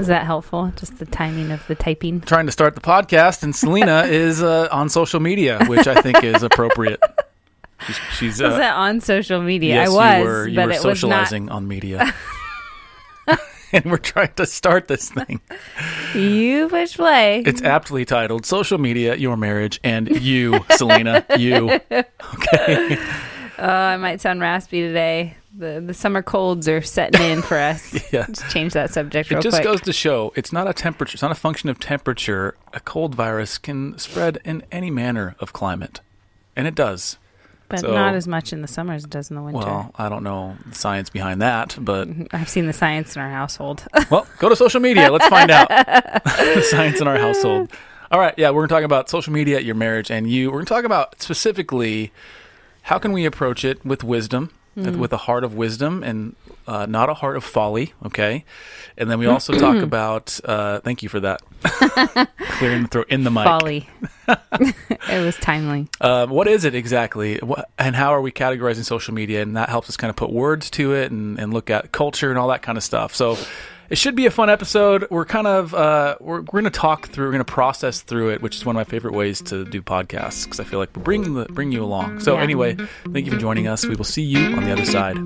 Is that helpful? Just the timing of the typing. Trying to start the podcast, and Selena is uh, on social media, which I think is appropriate. She's, she's was uh, that on social media? yes, I was, you were, you but were it was not. socializing on media. and we're trying to start this thing. You push play. It's aptly titled Social Media, Your Marriage, and You, Selena, You. Okay. Oh, I might sound raspy today. The the summer colds are setting in for us. Yeah. Just change that subject It just quick. goes to show it's not a temperature, it's not a function of temperature. A cold virus can spread in any manner of climate. And it does. but so- not as much in the summer as it does in the winter. Well, I don't know the science behind that, but I've seen the science in our household. well, go to social media. Let's find out the science in our household. All right, yeah, we're going to talk about social media, your marriage, and you. We're going to talk about specifically how can we approach it with wisdom, with- with a heart of wisdom, and uh, not a heart of folly. Okay, and then we also talk about. Uh, thank you for that. Clearing the throat in the mic. Folly. it was timely. Uh, what is it exactly, what, and how are we categorizing social media? And that helps us kind of put words to it and, and look at culture and all that kind of stuff. So it should be a fun episode. We're kind of uh, we're, we're going to talk through, we're going to process through it, which is one of my favorite ways to do podcasts because I feel like we're bringing the bring you along. So Yeah. anyway, thank you for joining us. We will see you on the other side.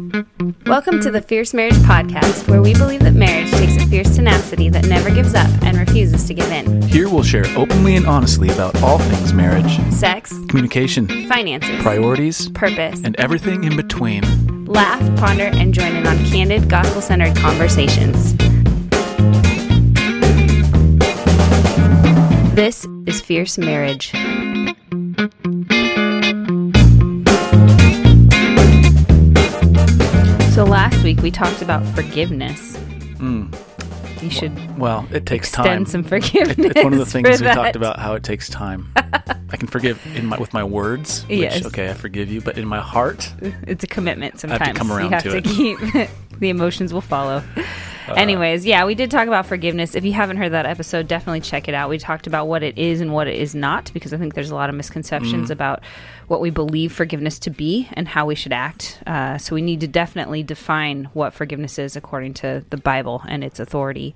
Welcome to the Fierce Marriage Podcast, where we believe that marriage takes a fierce tenacity that never gives up and refuses to give in. Here we'll share openly and honestly about all things marriage, Sex, communication, finances, priorities, purpose, and everything in between. laugh, ponder, and join in on candid, gospel centered conversations. This is Fierce Marriage. So last week we talked about forgiveness. Hmm. You should Well, it takes extend time. some forgiveness. It's one of the things we that. talked about how it takes time. I can forgive in my with my words. Which, Yes. Okay, I forgive you, but in my heart, It's a commitment Sometimes I have to come around you have to to, it. keep the emotions will follow. Anyways, yeah, we did talk about forgiveness. If you haven't heard that episode, definitely check it out. We talked about what it is and what it is not because I think there's a lot of misconceptions about what we believe forgiveness to be and how we should act. Uh, so we need to definitely define what forgiveness is according to the Bible and its authority.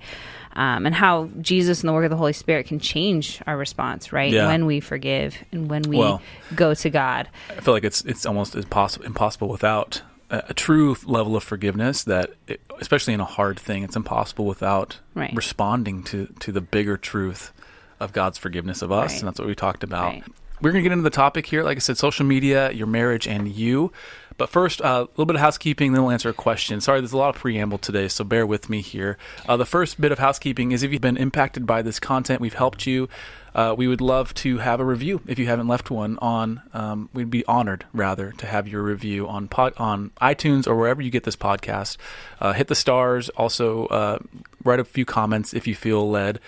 Um, and how Jesus and the work of the Holy Spirit can change our response, right? Yeah. When we forgive and when we Well- go to God. I feel like it's it's almost impossible impossible without a, true level of forgiveness. That, it, especially in a hard thing, it's impossible without Right. responding to to the bigger truth of God's forgiveness of us, Right. and that's what we talked about. Right. We're going to get into the topic here. Like I said, social media, your marriage, and you. But first, uh, a little bit of housekeeping, then we'll answer a question. Sorry, there's a lot of preamble today, so bear with me here. Uh, the first bit of housekeeping is if you've been impacted by this content, we've helped you. Uh, we would love to have a review. If you haven't left one on, um, we'd be honored rather to have your review on pod, on iTunes or wherever you get this podcast. Uh, hit the stars. Also, uh, write a few comments if you feel led.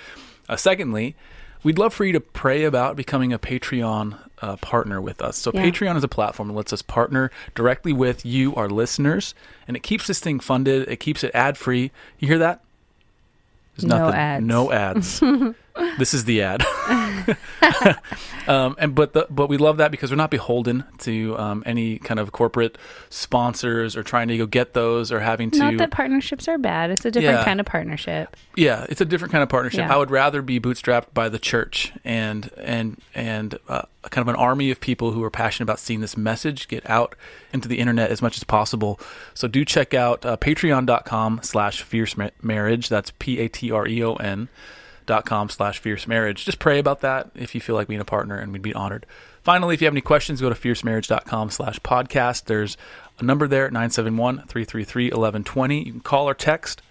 Uh, secondly, we'd love for you to pray about becoming a Patreon uh, partner with us. So Yeah. Patreon is a platform that lets us partner directly with you, our listeners, and it keeps this thing funded. It keeps it ad free. You hear that? There's No nothing. ads. No ads. this is the ad. um, and but the, but we love that because we're not beholden to um, any kind of corporate sponsors or trying to go get those or having to. Not that partnerships are bad. It's a different Yeah. kind of partnership. Yeah, it's a different kind of partnership. Yeah. I would rather be bootstrapped by the church and and and uh, kind of an army of people who are passionate about seeing this message get out into the internet as much as possible. So do check out uh, patreon.com slash fierce marriage. That's P-A-T-R-E-O-N dot com slash fierce marriage. Just pray about that if you feel like being a partner and we'd be honored. Finally, if you have any questions, go to fiercemarriage.com slash podcast. There's a number there, 971-333-1120. You can call or text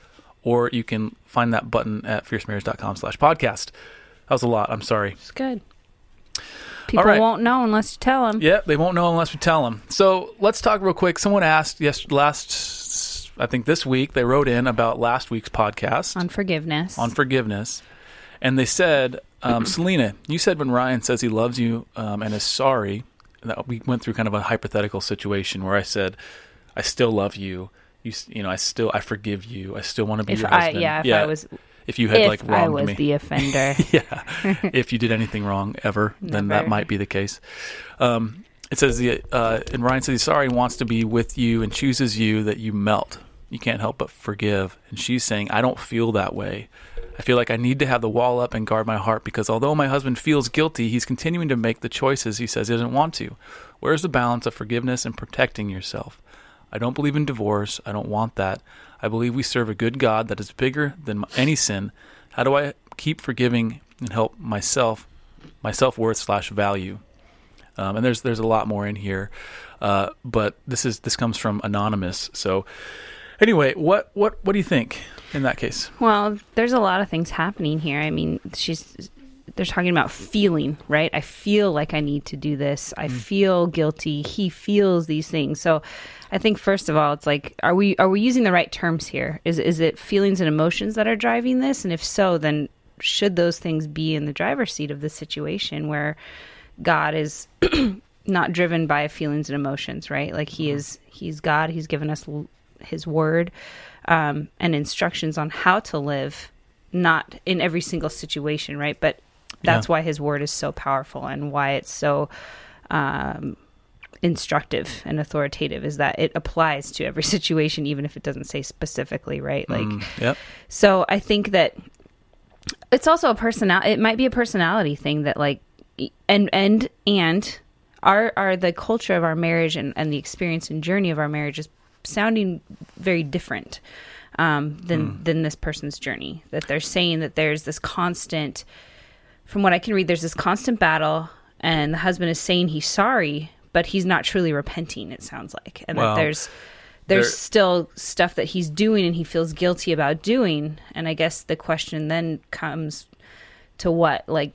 or you can find that button at fiercemarriage.com slash podcast. That was a lot. I'm sorry. It's good. People right. won't know unless you tell them. Yeah, they won't know unless we tell them. So let's talk real quick. Someone asked yes last, I think this week they wrote in about last week's podcast On forgiveness. on forgiveness, and they said, um, Selena, you said when Ryan says he loves you um, and is sorry, that we went through kind of a hypothetical situation where I said, I still love you. You, you know, I still, I forgive you. I still want to be if your I husband. yeah, if I was if you had if like I was me. the offender. yeah. if you did anything wrong ever, then that might be the case. Um, it says the uh, and Ryan says he's sorry wants to be with you and chooses you that you melt. You can't help but forgive. And she's saying, I don't feel that way. I feel like I need to have the wall up and guard my heart because although my husband feels guilty, he's continuing to make the choices he says he doesn't want to. Where's the balance of forgiveness and protecting yourself? I don't believe in divorce. I don't want that. I believe we serve a good God that is bigger than any sin. How do I keep forgiving and help myself, my self worth slash value? Um, and there's there's a lot more in here, uh, but this is this comes from anonymous. So anyway, what what what do you think in that case? Well, there's a lot of things happening here. I mean, she's they're talking about feeling, right? I feel like I need to do this. I mm. feel guilty. He feels these things. So I think first of all, it's like are we are we using the right terms here? Is is it feelings and emotions that are driving this? And if so, then should those things be in the driver's seat of the situation where God is not driven by feelings and emotions, right? Like he mm-hmm. is he's God. He's given us his word um, and instructions on how to live not in every single situation, right? But that's yeah. why his word is so powerful and why it's so um, instructive and authoritative is that it applies to every situation, even if it doesn't say specifically, right? Like, mm, yep. so I think that it's also a personal. It might be a personality thing that like, and and and our our the culture of our marriage and and the experience and journey of our marriage is sounding very different um, than mm. than this person's journey. That they're saying that there's this constant from what I can read, there's this constant battle, and the husband is saying he's sorry, but he's not truly repenting. It sounds like, and well, that there's there's there, still stuff that he's doing and he feels guilty about doing. And I guess the question then comes to what like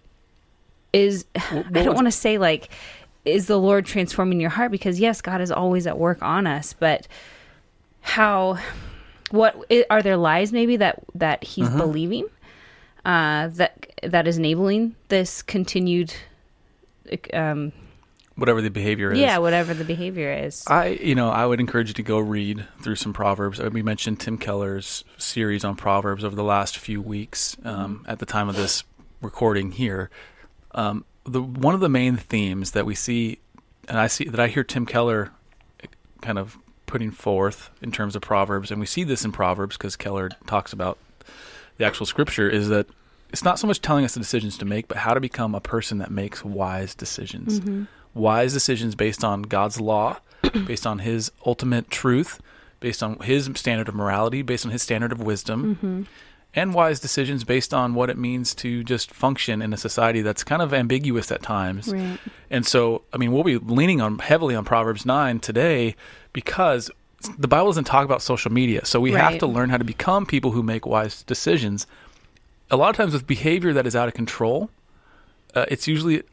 is what, what I don't want to say like is the Lord transforming your heart because yes, God is always at work on us, but how what are there lies maybe that that he's uh-huh. believing uh, that that is enabling this continued um, whatever the behavior is. Yeah, whatever the behavior is. I, you know, I would encourage you to go read through some proverbs. We mentioned Tim Keller's series on proverbs over the last few weeks. Um, mm-hmm. At the time of this recording here, um, the one of the main themes that we see, and I see that I hear Tim Keller kind of putting forth in terms of proverbs, and we see this in proverbs because Keller talks about the actual scripture is that it's not so much telling us the decisions to make, but how to become a person that makes wise decisions. Mm-hmm. Wise decisions based on God's law, based on His ultimate truth, based on His standard of morality, based on His standard of wisdom, mm-hmm. And wise decisions based on what it means to just function in a society that's kind of ambiguous at times. Right. And so, I mean, we'll be leaning on heavily on Proverbs 9 today because the Bible doesn't talk about social media, so we right. have to learn how to become people who make wise decisions. A lot of times with behavior that is out of control, uh, it's usually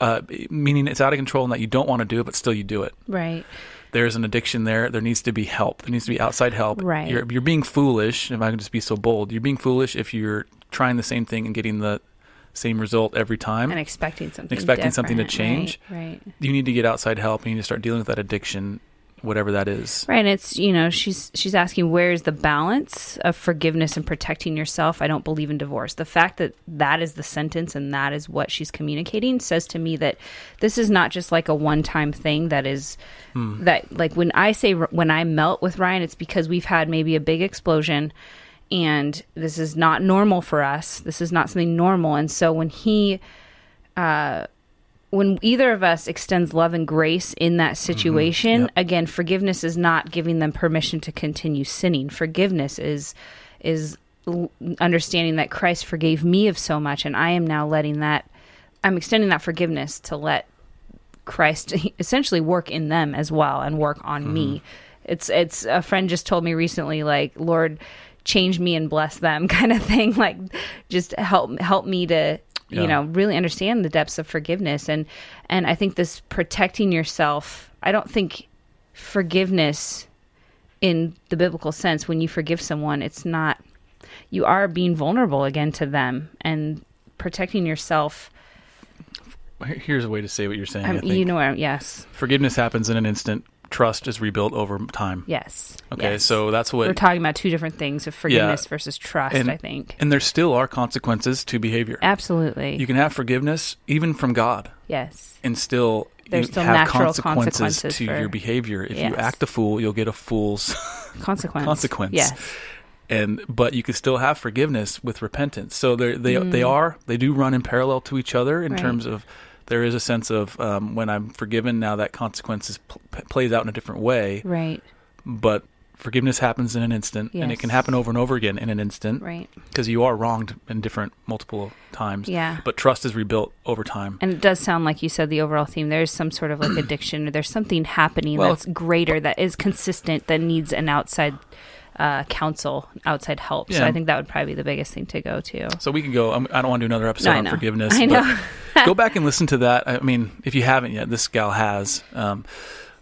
uh, meaning it's out of control and that you don't want to do it, but still you do it. Right. There's an addiction there. There needs to be help. There needs to be outside help. Right. You're, you're being foolish. If I can just be so bold, you're being foolish if you're trying the same thing and getting the same result every time and expecting something expecting something to change. Right, right. You need to get outside help. You need to start dealing with that addiction whatever that is. Right. And it's, you know, she's she's asking where's the balance of forgiveness and protecting yourself? I don't believe in divorce. The fact that that is the sentence and that is what she's communicating says to me that this is not just like a one-time thing that is hmm. that like when I say when I melt with Ryan it's because we've had maybe a big explosion and this is not normal for us. This is not something normal. And so when he uh when either of us extends love and grace in that mm-hmm. situation, mm-hmm. yep. again, forgiveness is not giving them permission to continue sinning. Forgiveness is is understanding that Christ forgave me of so much, and I am now letting that. I'm extending that forgiveness to let Christ essentially work in them as well and work on mm-hmm. me. It's it's a friend just told me recently, like Lord, change me and bless them, kind of thing. Like just help help me to yeah. you know really understand the depths of forgiveness. And and i think this protecting yourself i don't think forgiveness in the biblical sense when you forgive someone it's not you are being vulnerable again to them. And protecting yourself here's a way to say what you're saying you know yes. Forgiveness happens in an instant trust is rebuilt over time. Yes. Okay, yes. so that's what we're talking about two different things of forgiveness yeah. versus trust, and, I think. And there still are consequences to behavior. Absolutely. You can have forgiveness even from God. Yes. And still There's you still have natural consequences, consequences to for- your behavior. If Yes. you act a fool, you'll get a fool's consequence. consequence. Yes. and but you can still have forgiveness with repentance. So they they they Mm. are they do run in parallel to each other in Right. terms of there is a sense of um, when I'm forgiven now that consequences pl- p- plays out in a different way, Right. but forgiveness happens in an instant and it can happen over and over again in an instant Right. because you are wronged in different multiple times. Yeah. But trust is rebuilt over time. And it does sound like you said the overall theme. There's some sort of like addiction, or there's something happening Well, that's greater, that is consistent, that needs an outside uh, counsel, outside help. So I think that would probably be the biggest thing to go to. So we can go. I'm, I don't want to do another episode No, on forgiveness. I know. go back and listen to that. I mean, if you haven't yet, this gal has. Um,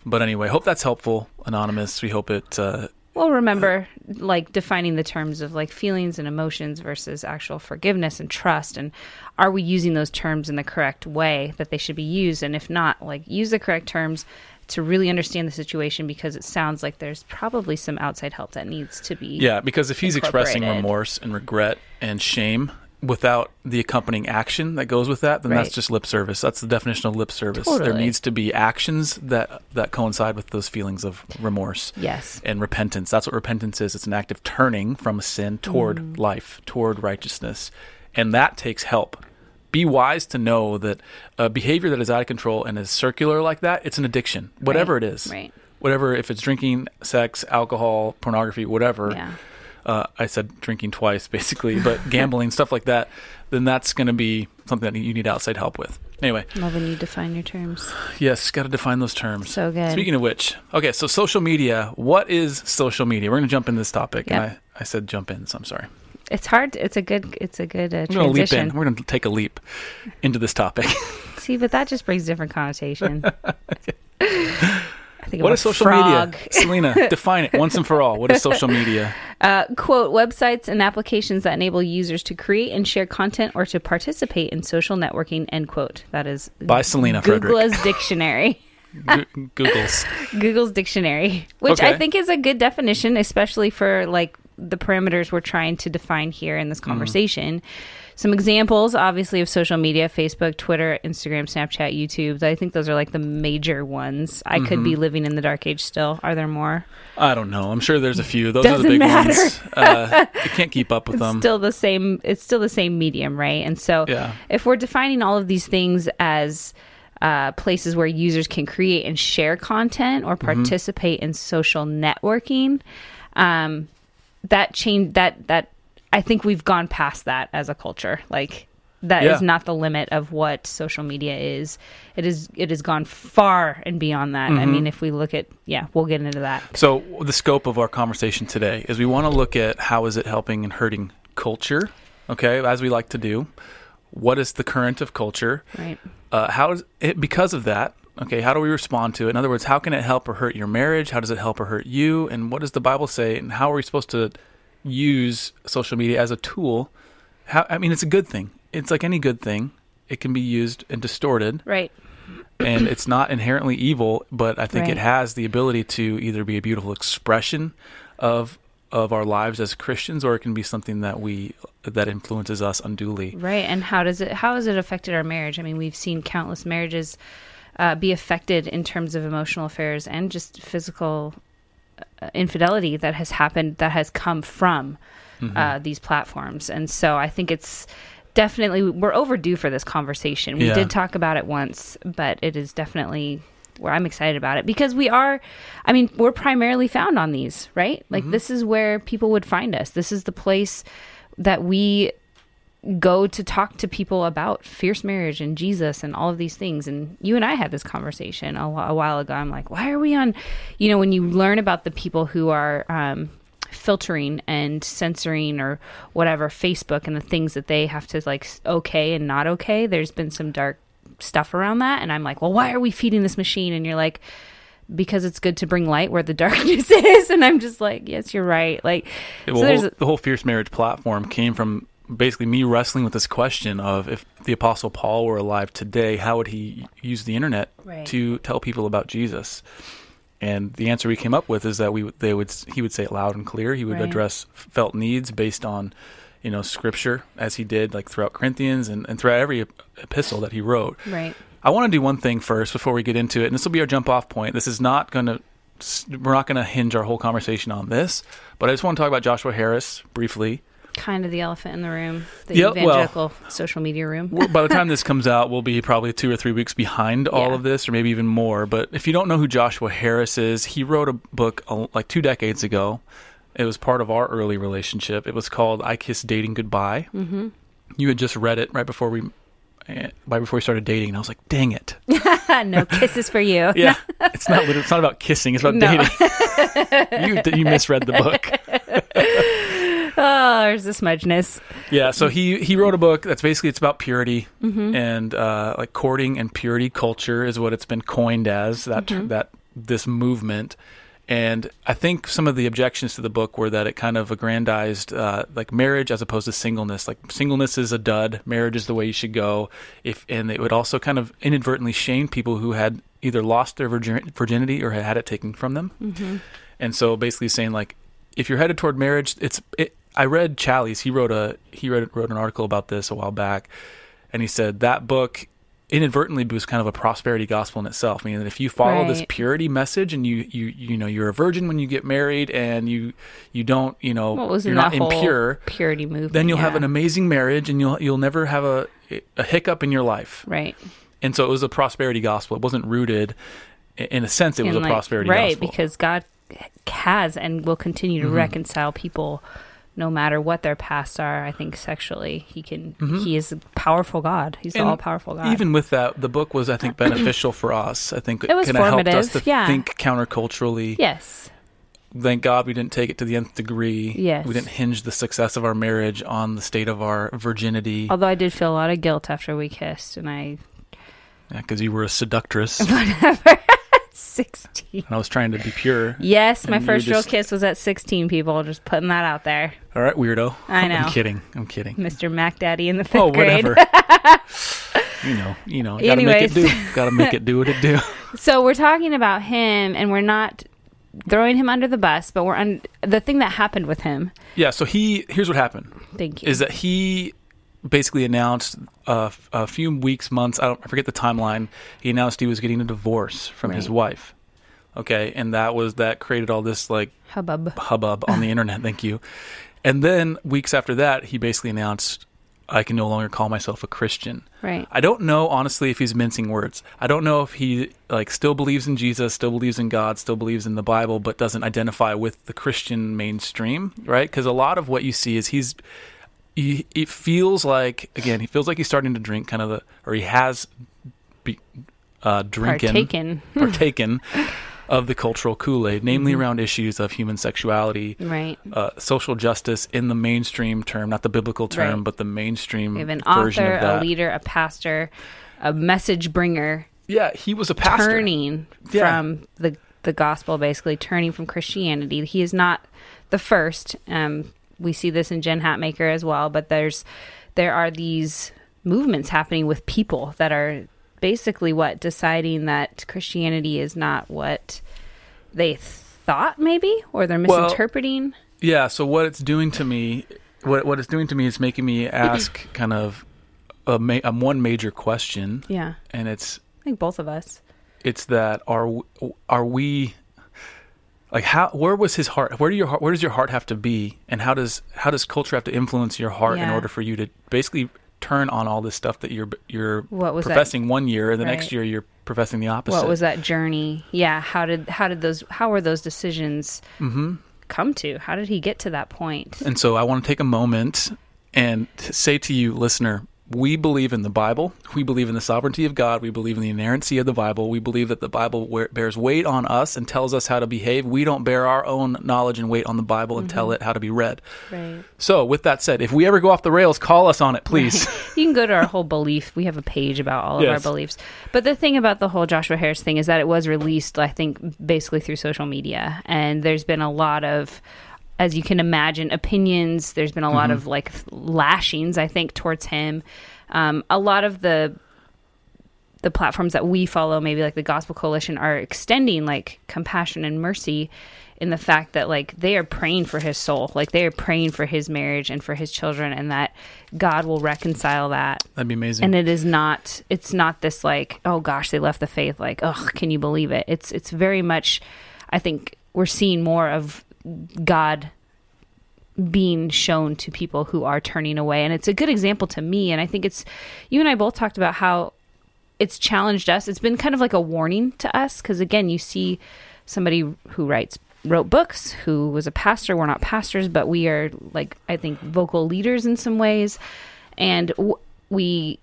but anyway, hope that's helpful, anonymous. We hope it. Uh, Well, remember, like defining the terms of like feelings and emotions versus actual forgiveness and trust, and are we using those terms in the correct way that they should be used? And if not, like use the correct terms to really understand the situation because it sounds like there's probably some outside help that needs to be. yeah, because if he's expressing remorse and regret and shame without the accompanying action that goes with that, then that's just lip service. That's the definition of lip service. There needs to be actions that that coincide with those feelings of remorse. Yes. and repentance. That's what repentance is. It's an act of turning from a sin toward Mm. life, toward righteousness. And that takes help. Be wise to know that a behavior that is out of control and is circular like that, it's an addiction, whatever Right, it is. right. Whatever, if it's drinking, sex, alcohol, pornography, whatever. Yeah. Uh, I said drinking twice, basically, but gambling, stuff like that, then that's going to be something that you need outside help with. Anyway, Love when you define your terms. yes, got to define those terms. So good. Speaking of which, okay, so social media. What is social media? We're going to jump into this topic, and Yep. I, I said jump in, so I'm sorry. It's hard. It's a good. It's a good uh, We're going to leap transition. in. We're going to take a leap into this topic. See, but that just brings different connotation. I think what is a social frog. media? Selena, define it once and for all. What is social media? Uh, quote websites and applications that enable users to create and share content or to participate in social networking end quote that is By Selena Frederick. google's dictionary Google's. google's dictionary which i think is a good definition especially for like the parameters we're trying to define here in this Mm-hmm. conversation some examples obviously of social media facebook twitter instagram snapchat youtube i think those are like the major ones i could Mm-hmm. be living in the dark age still are there more I don't know. I'm sure there's a few. Those are the Doesn't big matter. ones. Uh, you can't keep up with it's them. still the same it's still the same medium right and so Yeah. if we're defining all of these things as uh, places where users can create and share content or Mm-hmm. participate in social networking um, that change that that i think we've gone past that as a culture like that is Yeah. not the limit of what social media is it is it has gone far and beyond that Mm-hmm. i mean if we look at yeah we'll get into that So the scope of our conversation today is we want to look at how is it helping and hurting culture, okay, as we like to do. What is the current of culture? right Uh, how is it because of that? Okay, how do we respond to it? In other words, how can it help or hurt your marriage? How does it help or hurt you? And what does the Bible say? And how are we supposed to use social media as a tool? How I mean, it's a good thing. It's like any good thing. It can be used and distorted right and it's not inherently evil, but I think it has the ability to either be a beautiful expression of of our lives as Christians, or it can be something that we that influences us unduly. Right. And how does it how has it affected our marriage? I mean, we've seen countless marriages uh, be affected in terms of emotional affairs and just physical uh, infidelity that has happened that has come from Mm-hmm. uh, these platforms. And so I think it's definitely we're overdue for this conversation. We Yeah. did talk about it once, but it is definitely where I'm excited about it because we are I mean, we're primarily found on these, right? Like Mm-hmm. this is where people would find us. This is the place that we go to talk to people about fierce marriage and Jesus and all of these things. And you and I had this conversation a, a while ago. I'm like, why are we on? You know, when you learn about the people who are um, filtering and censoring or whatever Facebook and the things that they have to like okay and not okay, there's been some dark stuff around that. And I'm like, well, why are we feeding this machine? And you're like, because it's good to bring light where the darkness is. And I'm just like, yes, you're right. Like, Well, so whole- the whole fierce marriage platform came from basically me wrestling with this question of if the apostle Paul were alive today, how would he use the internet Right. to tell people about Jesus? And the answer we came up with is that we they would he would say it loud and clear. He would Right. address felt needs based on you know scripture as he did like throughout Corinthians and, and throughout every epistle that he wrote. right. I want to do one thing first before we get into it, and this will be our jump off point. This is not going to we're not going to hinge our whole conversation on this, but I just want to talk about Joshua Harris briefly. Kind of the elephant in the room, the well- evangelical social media room. By the time this comes out, we'll be probably two or three weeks behind all Yeah. of this, or maybe even more. But if you don't know who Joshua Harris is, he wrote a book uh, like two decades ago. It was part of our early relationship. It was called "I Kiss Dating Goodbye." Mm-hmm. You had just read it right before we, eh, right before we started dating, and I was like, "Dang it!" no kisses for you. Yeah, it's not. It's not about kissing. It's about No. dating. you you misread the book. Oh, there's the smudgeness. Yeah, so he he wrote a book that's basically it's about purity Mm-hmm. and uh, like courting and purity culture is what it's been coined as that Mm-hmm. that this movement. And I think some of the objections to the book were that it kind of aggrandized uh, like marriage as opposed to singleness. Like singleness is a dud, marriage is the way you should go. If and it would also kind of inadvertently shame people who had either lost their virgin- virginity or had had it taken from them. Mm-hmm. And so basically saying like if you're headed toward marriage, it's it, I read Challies. He wrote a he wrote wrote an article about this a while back, and he said that book inadvertently was kind of a prosperity gospel in itself. Meaning that if you follow this purity message and you you you know you're a virgin when you get married and you you don't you know you're not impure, purity movement? then you'll have an amazing marriage and you'll you'll never have a a hiccup in your life. right. And so it was a prosperity gospel. It wasn't rooted. In a sense, it was And, a like, prosperity right gospel. because God has and will continue to Mm-hmm. reconcile people no matter what their pasts are. I think sexually, He can. Mhm. He is a powerful God. He's the all powerful God. Even with that, the book was, I think, beneficial for us. I think It was kind of helped us to yeah. think counterculturally. yes. Thank God we didn't take it to the nth degree. Yes. We didn't hinge the success of our marriage on the state of our virginity. Although I did feel a lot of guilt after we kissed, and I Because you were a seductress, whatever. Sixteen. and I was trying to be pure. Yes, my first real just- kiss was at sixteen. People, just putting that out there. All right, weirdo. I know. I'm kidding. I'm kidding. Mr. Mac Daddy in the oh, fifth Oh, grade. whatever. you know, you know. Gotta make it Anyways. do. Gotta make it do what it do. So we're talking about him, and we're not throwing him under the bus, but we're un- the thing that happened with him. Yeah. So he. Here's what happened. Thank you. is that he basically announced uh, a few weeks, months, I don't I forget the timeline. He announced he was getting a divorce from his wife. Okay, and that was that created all this like hubbub? hubbub on the internet. Thank you. And then weeks after that, he basically announced, "I can no longer call myself a Christian." Right. I don't know honestly if he's mincing words. I don't know if he like still believes in Jesus, still believes in God, still believes in the Bible, but doesn't identify with the Christian mainstream, right? Because a lot of what you see is he's he, it feels like again he feels like he's starting to drink kind of the or he has be, uh, drinking Partaken. partaken of the cultural Kool Aid, namely Mm-hmm. around issues of human sexuality. Right. Uh, social justice in the mainstream term, not the biblical term, Right. but the mainstream We have an version author, of that. a leader, a pastor, a message bringer, Yeah, he was a pastor. turning Yeah. from the the gospel, basically turning from Christianity. He is not the first. Um, we see this in Jen Hatmaker as well, but there's there are these movements happening with people that are basically what deciding that Christianity is not what they thought maybe or they're Well, misinterpreting. Yeah, so what it's doing to me, what what it's doing to me is making me ask kind of a, ma- um, one major question, yeah. and it's I think both of us. it's that are are we like how where was his heart? Where do your heart, where does your heart have to be, and how does how does culture have to influence your heart in order for you to basically turn on all this stuff that you're you're What was that? professing one year, and the next year you're professing the opposite. What was that journey? Yeah, how did how did those how were those decisions Mm-hmm. come to? How did he get to that point? And so I want to take a moment and say to you, listener, we believe in the Bible. We believe in the sovereignty of God. We believe in the inerrancy of the Bible. We believe that the Bible bears weight on us and tells us how to behave. We don't bear our own knowledge and weight on the Bible and tell mm-hmm. it how to be read. Right. So, with that said, if we ever go off the rails, call us on it, please. You can go to our whole belief. We have a page about all of Yes. our beliefs. But the thing about the whole Joshua Harris thing is that it was released, I think, basically through social media. And there's been a lot of, as you can imagine, opinions. There's been a lot of like lashings, I think, towards him. Um, a lot of the the platforms that we follow, maybe like the Gospel Coalition, are extending like compassion and mercy in the fact that like they are praying for his soul, like they are praying for his marriage and for his children, and that God will reconcile that. That'd be amazing. And it is not. It's not this like, oh gosh, they left the faith. Like, oh, can you believe it? It's it's very much. I think we're seeing more of God being shown to people who are turning away, and it's a good example to me. And I think it's you and I both talked about how it's challenged us. It's been kind of like a warning to us because again, you see somebody who writes wrote books, who was a pastor. We're not pastors, but we are like I think vocal leaders in some ways, and w- we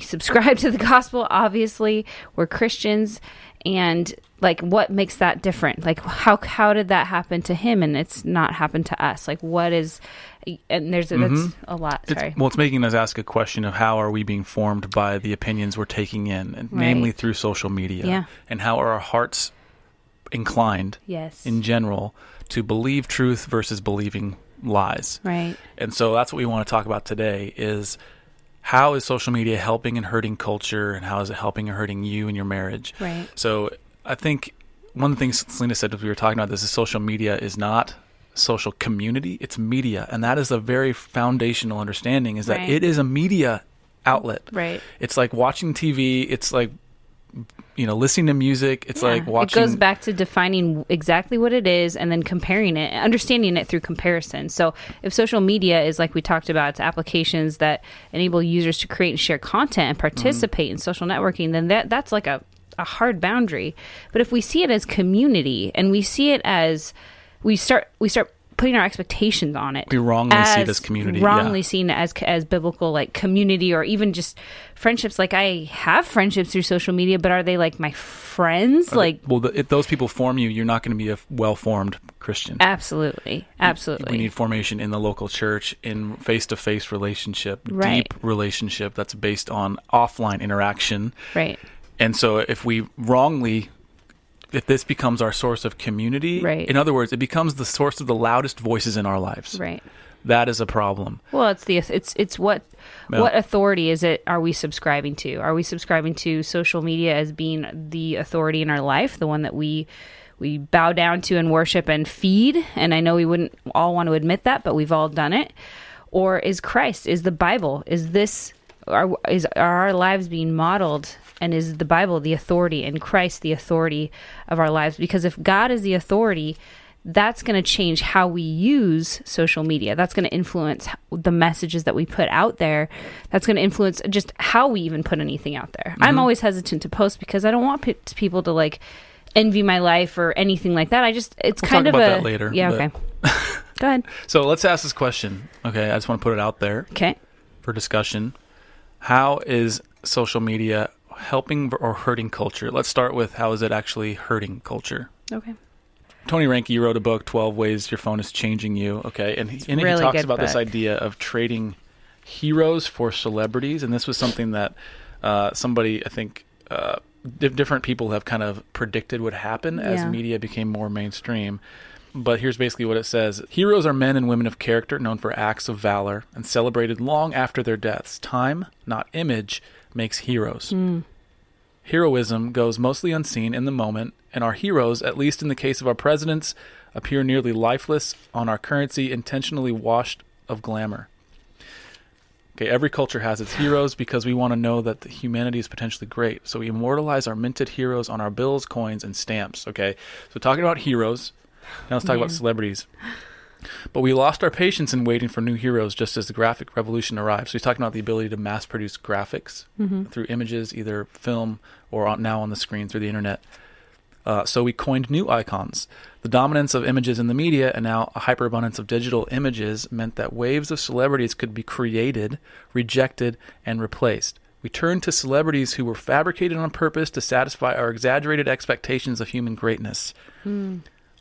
subscribe to the gospel. Obviously, we're Christians, and like what makes that different? Like how how did that happen to him and it's not happened to us? Like what is and there's a, that's mm-hmm. a lot. Sorry. It's, well, it's making us ask a question of how are we being formed by the opinions we're taking in, and Right. namely through social media, Yeah. and how are our hearts inclined yes. in general to believe truth versus believing lies. right. And so that's what we want to talk about today is how is social media helping and hurting culture and how is it helping and hurting you and your marriage? Right. So I think one of the things Selena said as we were talking about this is social media is not social community, it's media. And that is a very foundational understanding is that Right. it is a media outlet. Right. It's like watching TV, it's like you know, listening to music, it's like watching It goes back to defining exactly what it is and then comparing it, understanding it through comparison. So, if social media is like we talked about, it's applications that enable users to create and share content and mm-hmm. participate in social networking, then that that's like a, a hard boundary. But if we see it as community and we see it as we start we start putting our expectations on it. We wrongly see it as community, yeah. Wrongly seen as as biblical like community or even just friendships. Like I have friendships through social media, but are they like my friends? Like well, the, if those people form you, you're not going to be a well-formed Christian. absolutely, absolutely. We need formation in the local church, in face-to-face relationship, Right. deep relationship that's based on offline interaction. right, And so, if we wrongly, if this becomes our source of community, Right. in other words, it becomes the source of the loudest voices in our lives. right. That is a problem. Well, it's the it's it's what Yeah. what authority is it? Are we subscribing to? Are we subscribing to social media as being the authority in our life, the one that we we bow down to and worship and feed? And I know we wouldn't all want to admit that, but we've all done it. Or is Christ? Is the Bible? Is this? Are is are our lives being modeled? And is the Bible the authority and Christ the authority of our lives? Because if God is the authority, that's going to change how we use social media. That's going to influence the messages that we put out there. That's going to influence just how we even put anything out there. I'm mm-hmm. always hesitant to post because I don't want pe- people to like envy my life or anything like that. I just it's We'll kind talk of about a that later, Yeah, but- okay. Go ahead. So let's ask this question. Okay, I just want to put it out there Okay. for discussion. How is social media helping or hurting culture? Let's start with how is it actually hurting culture? Okay. Tony Reinke wrote a book, 12 Ways Your Phone is Changing You. Okay. And he, and he talks about this idea of trading heroes for celebrities. And this was something that uh, somebody, I think, uh, di- different people have kind of predicted would happen as Yeah. media became more mainstream. But here's basically what it says Heroes are men and women of character known for acts of valor and celebrated long after their deaths. Time, not image, makes heroes. Heroism goes mostly unseen in the moment, and our heroes, at least in the case of our presidents, appear nearly lifeless on our currency intentionally washed of glamour. Okay, every culture has its heroes because we want to know that the humanity is potentially great. So we immortalize our minted heroes on our bills, coins, and stamps. Okay, so talking about heroes, now let's talk about mm-hmm. celebrities. But we lost our patience in waiting for new heroes just as the graphic revolution arrived. So he's talking about the ability to mass produce graphics through images, either film or on, now on the screen through the internet. Uh, so we coined new icons. The dominance of images in the media and now a hyperabundance of digital images meant that waves of celebrities could be created, rejected, and replaced. We turned to celebrities who were fabricated on purpose to satisfy our exaggerated expectations of human greatness.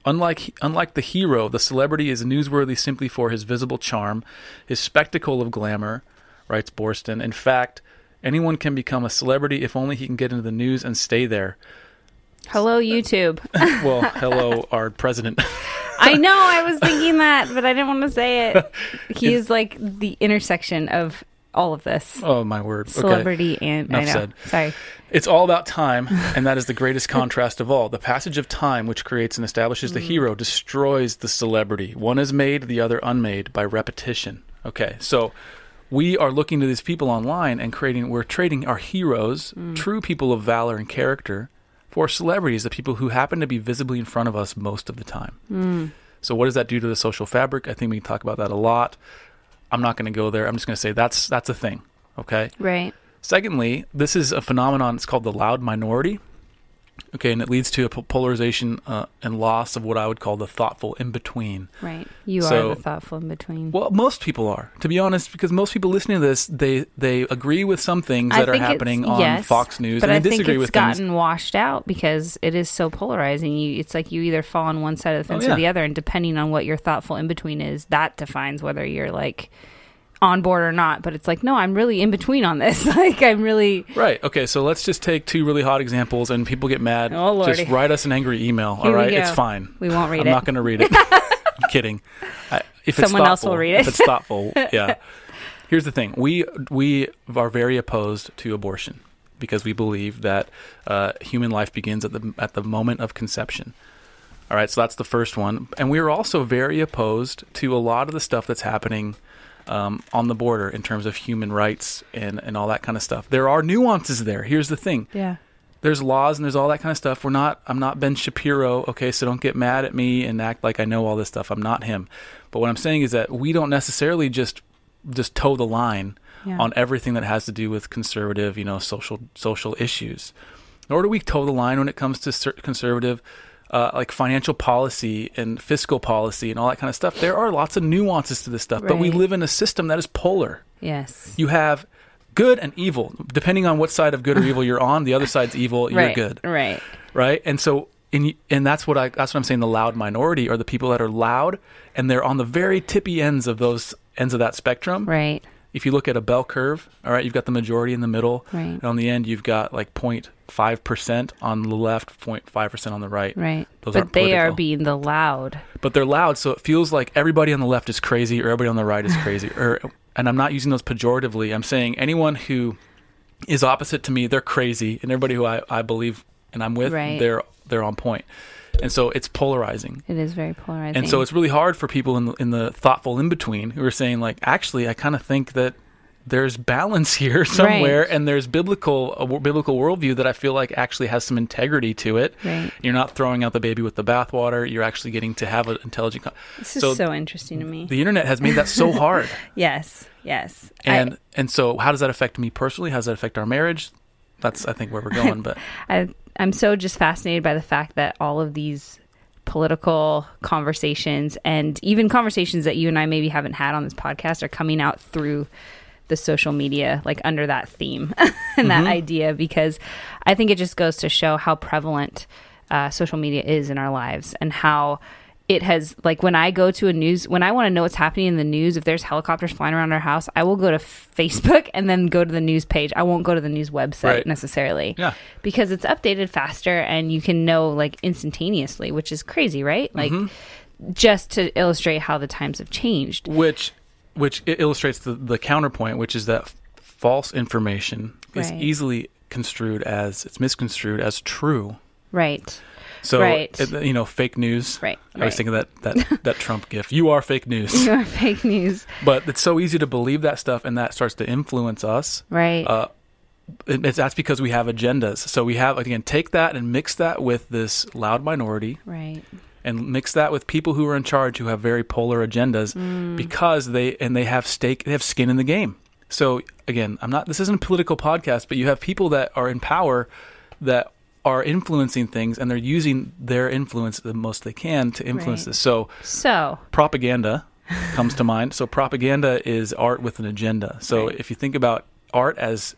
Unlike unlike the hero, the celebrity is newsworthy simply for his visible charm, his spectacle of glamour, writes Boorstin. In fact, anyone can become a celebrity if only he can get into the news and stay there. Hello, YouTube. Well, hello, our president. I know. I was thinking that, but I didn't want to say it. He is like the intersection of all of this. Oh my word! Okay. Celebrity and I know. said. Sorry. It's all about time, and that is the greatest contrast of all. The passage of time, which creates and establishes Mm. the hero, destroys the celebrity. One is made, the other unmade by repetition. Okay, so we are looking to these people online and creating, we're trading our heroes, Mm. true people of valor and character, for celebrities, the people who happen to be visibly in front of us most of the time. Mm. So, what does that do to the social fabric? I think we can talk about that a lot. I'm not going to go there. I'm just going to say that's that's a thing. Okay. Right. Secondly, this is a phenomenon. It's called the loud minority. Okay, and it leads to a polarization uh, and loss of what I would call the thoughtful in between. Right. You So- are the thoughtful in between. Well, most people are, to be honest, because most people listening to this, they they agree with some things that are happening on yes, Fox News, but and I they think it's with gotten things. washed out because it is so polarizing. You, it's like you either fall on one side of the Oh, fence yeah. or the other, and depending on what your thoughtful in between is, that defines whether you're like on board or not. But it's like, no, I'm really in between on this. like, I'm really Right. Okay. So let's just take two really hot examples, and people get mad. Oh, Lordy. just write us an angry email. Here all right, it's fine. we won't read it. I'm not going to read it. I'm kidding. I, if Someone it's else will read it. If it's thoughtful, yeah. Here's the thing: we we are very opposed to abortion because we believe that uh, human life begins at the at the moment of conception. All right, so that's the first one, and we are also very opposed to a lot of the stuff that's happening. Um, on the border, in terms of human rights and, and all that kind of stuff, there are nuances there. Here's the thing: yeah. there's laws and there's all that kind of stuff. We're not. I'm not Ben Shapiro. Okay, so don't get mad at me and act like I know all this stuff. I'm not him. But what I'm saying is that we don't necessarily just just toe the line Yeah. on everything that has to do with conservative, you know, social social issues. Nor do we toe the line when it comes to conservative. Uh, like financial policy and fiscal policy and all that kind of stuff. There are lots of nuances to this stuff, but we live in a system that is polar Yes. you have good and evil. Depending on what side of good or evil you're on, the other side's evil, you're right. good, Right. right? And so, and, and that's what I that's what I'm saying. The loud minority are the people that are loud, and they're on the very tippy ends of those ends of that spectrum. Right. If you look at a bell curve, all right, you've got the majority in the middle, Right. and on the end you've got like 0.5 percent on the left, 0.5 percent on the right. Right. Those but aren't they are being the loud. but they're loud, so it feels like everybody on the left is crazy or everybody on the right is crazy. or and I'm not using those pejoratively. I'm saying anyone who is opposite to me, they're crazy, and everybody who I, I believe and I'm with, Right. they're they're on point. And so it's polarizing. It is very polarizing. And so it's really hard for people in the, in the thoughtful in between who are saying like, actually, I kind of think that there's balance here somewhere, and there's biblical a w- biblical worldview that I feel like actually has some integrity to it. Right. You're not throwing out the baby with the bathwater. You're actually getting to have an intelligent. Con- this is so so, interesting to me. the internet has made that so hard, yes. Yes. I- and and so how does that affect me personally? How does that affect our marriage? That's I think where we're going. But I, I'm so just fascinated by the fact that all of these political conversations and even conversations that you and I maybe haven't had on this podcast are coming out through the social media, like under that theme and that idea, because I think it just goes to show how prevalent uh, social media is in our lives and how it has like when I go to a news when I want to know what's happening in the news if there's helicopters flying around our house I will go to Facebook and then go to the news page I won't go to the news website Right. necessarily Yeah. because it's updated faster and you can know like instantaneously which is crazy right like Mm-hmm. just to illustrate how the times have changed which which illustrates the, the counterpoint, which is that false information is easily construed as it's misconstrued as true. right So Right. it- you know, fake news. Right, I was thinking that that that Trump gif. You are fake news. You are fake news but it's so easy to believe that stuff, and that starts to influence us. right Uh, it- it's, that's because we have agendas. So we have again take that and mix that with this loud minority, right and mix that with people who are in charge who have very polar agendas Mm. because they and they have stake they have skin in the game. So again, I'm not this isn't a political podcast, but you have people that are in power that are influencing things and they're using their influence the most they can to influence Right. this. So so propaganda comes to mind. So propaganda is art with an agenda. So Right. if you think about art as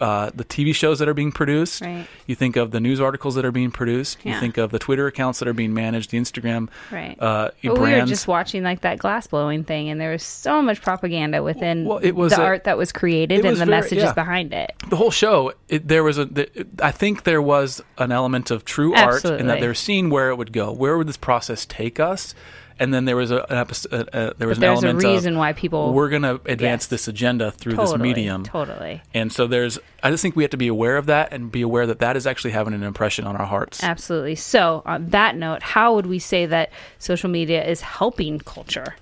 uh, the TV shows that are being produced, Right. you think of the news articles that are being produced, Yeah. you think of the Twitter accounts that are being managed, the Instagram right uh, But we were just watching like that glass blowing thing, and there was so much propaganda within Well, it was the a- art that was created it and was the very- messages yeah. behind it. the whole show, it, there was a. The, I think there was an element of true art in Absolutely. that they're seeing where it would go. Where would this process take us? And then there was a, an episode, uh, uh, there was But an there's a reason of why people we're going to advance Yes. this agenda through totally, this medium. Totally. And so there's, I just think we have to be aware of that and be aware that that is actually having an impression on our hearts. Absolutely. So, on that note, how would we say that social media is helping culture?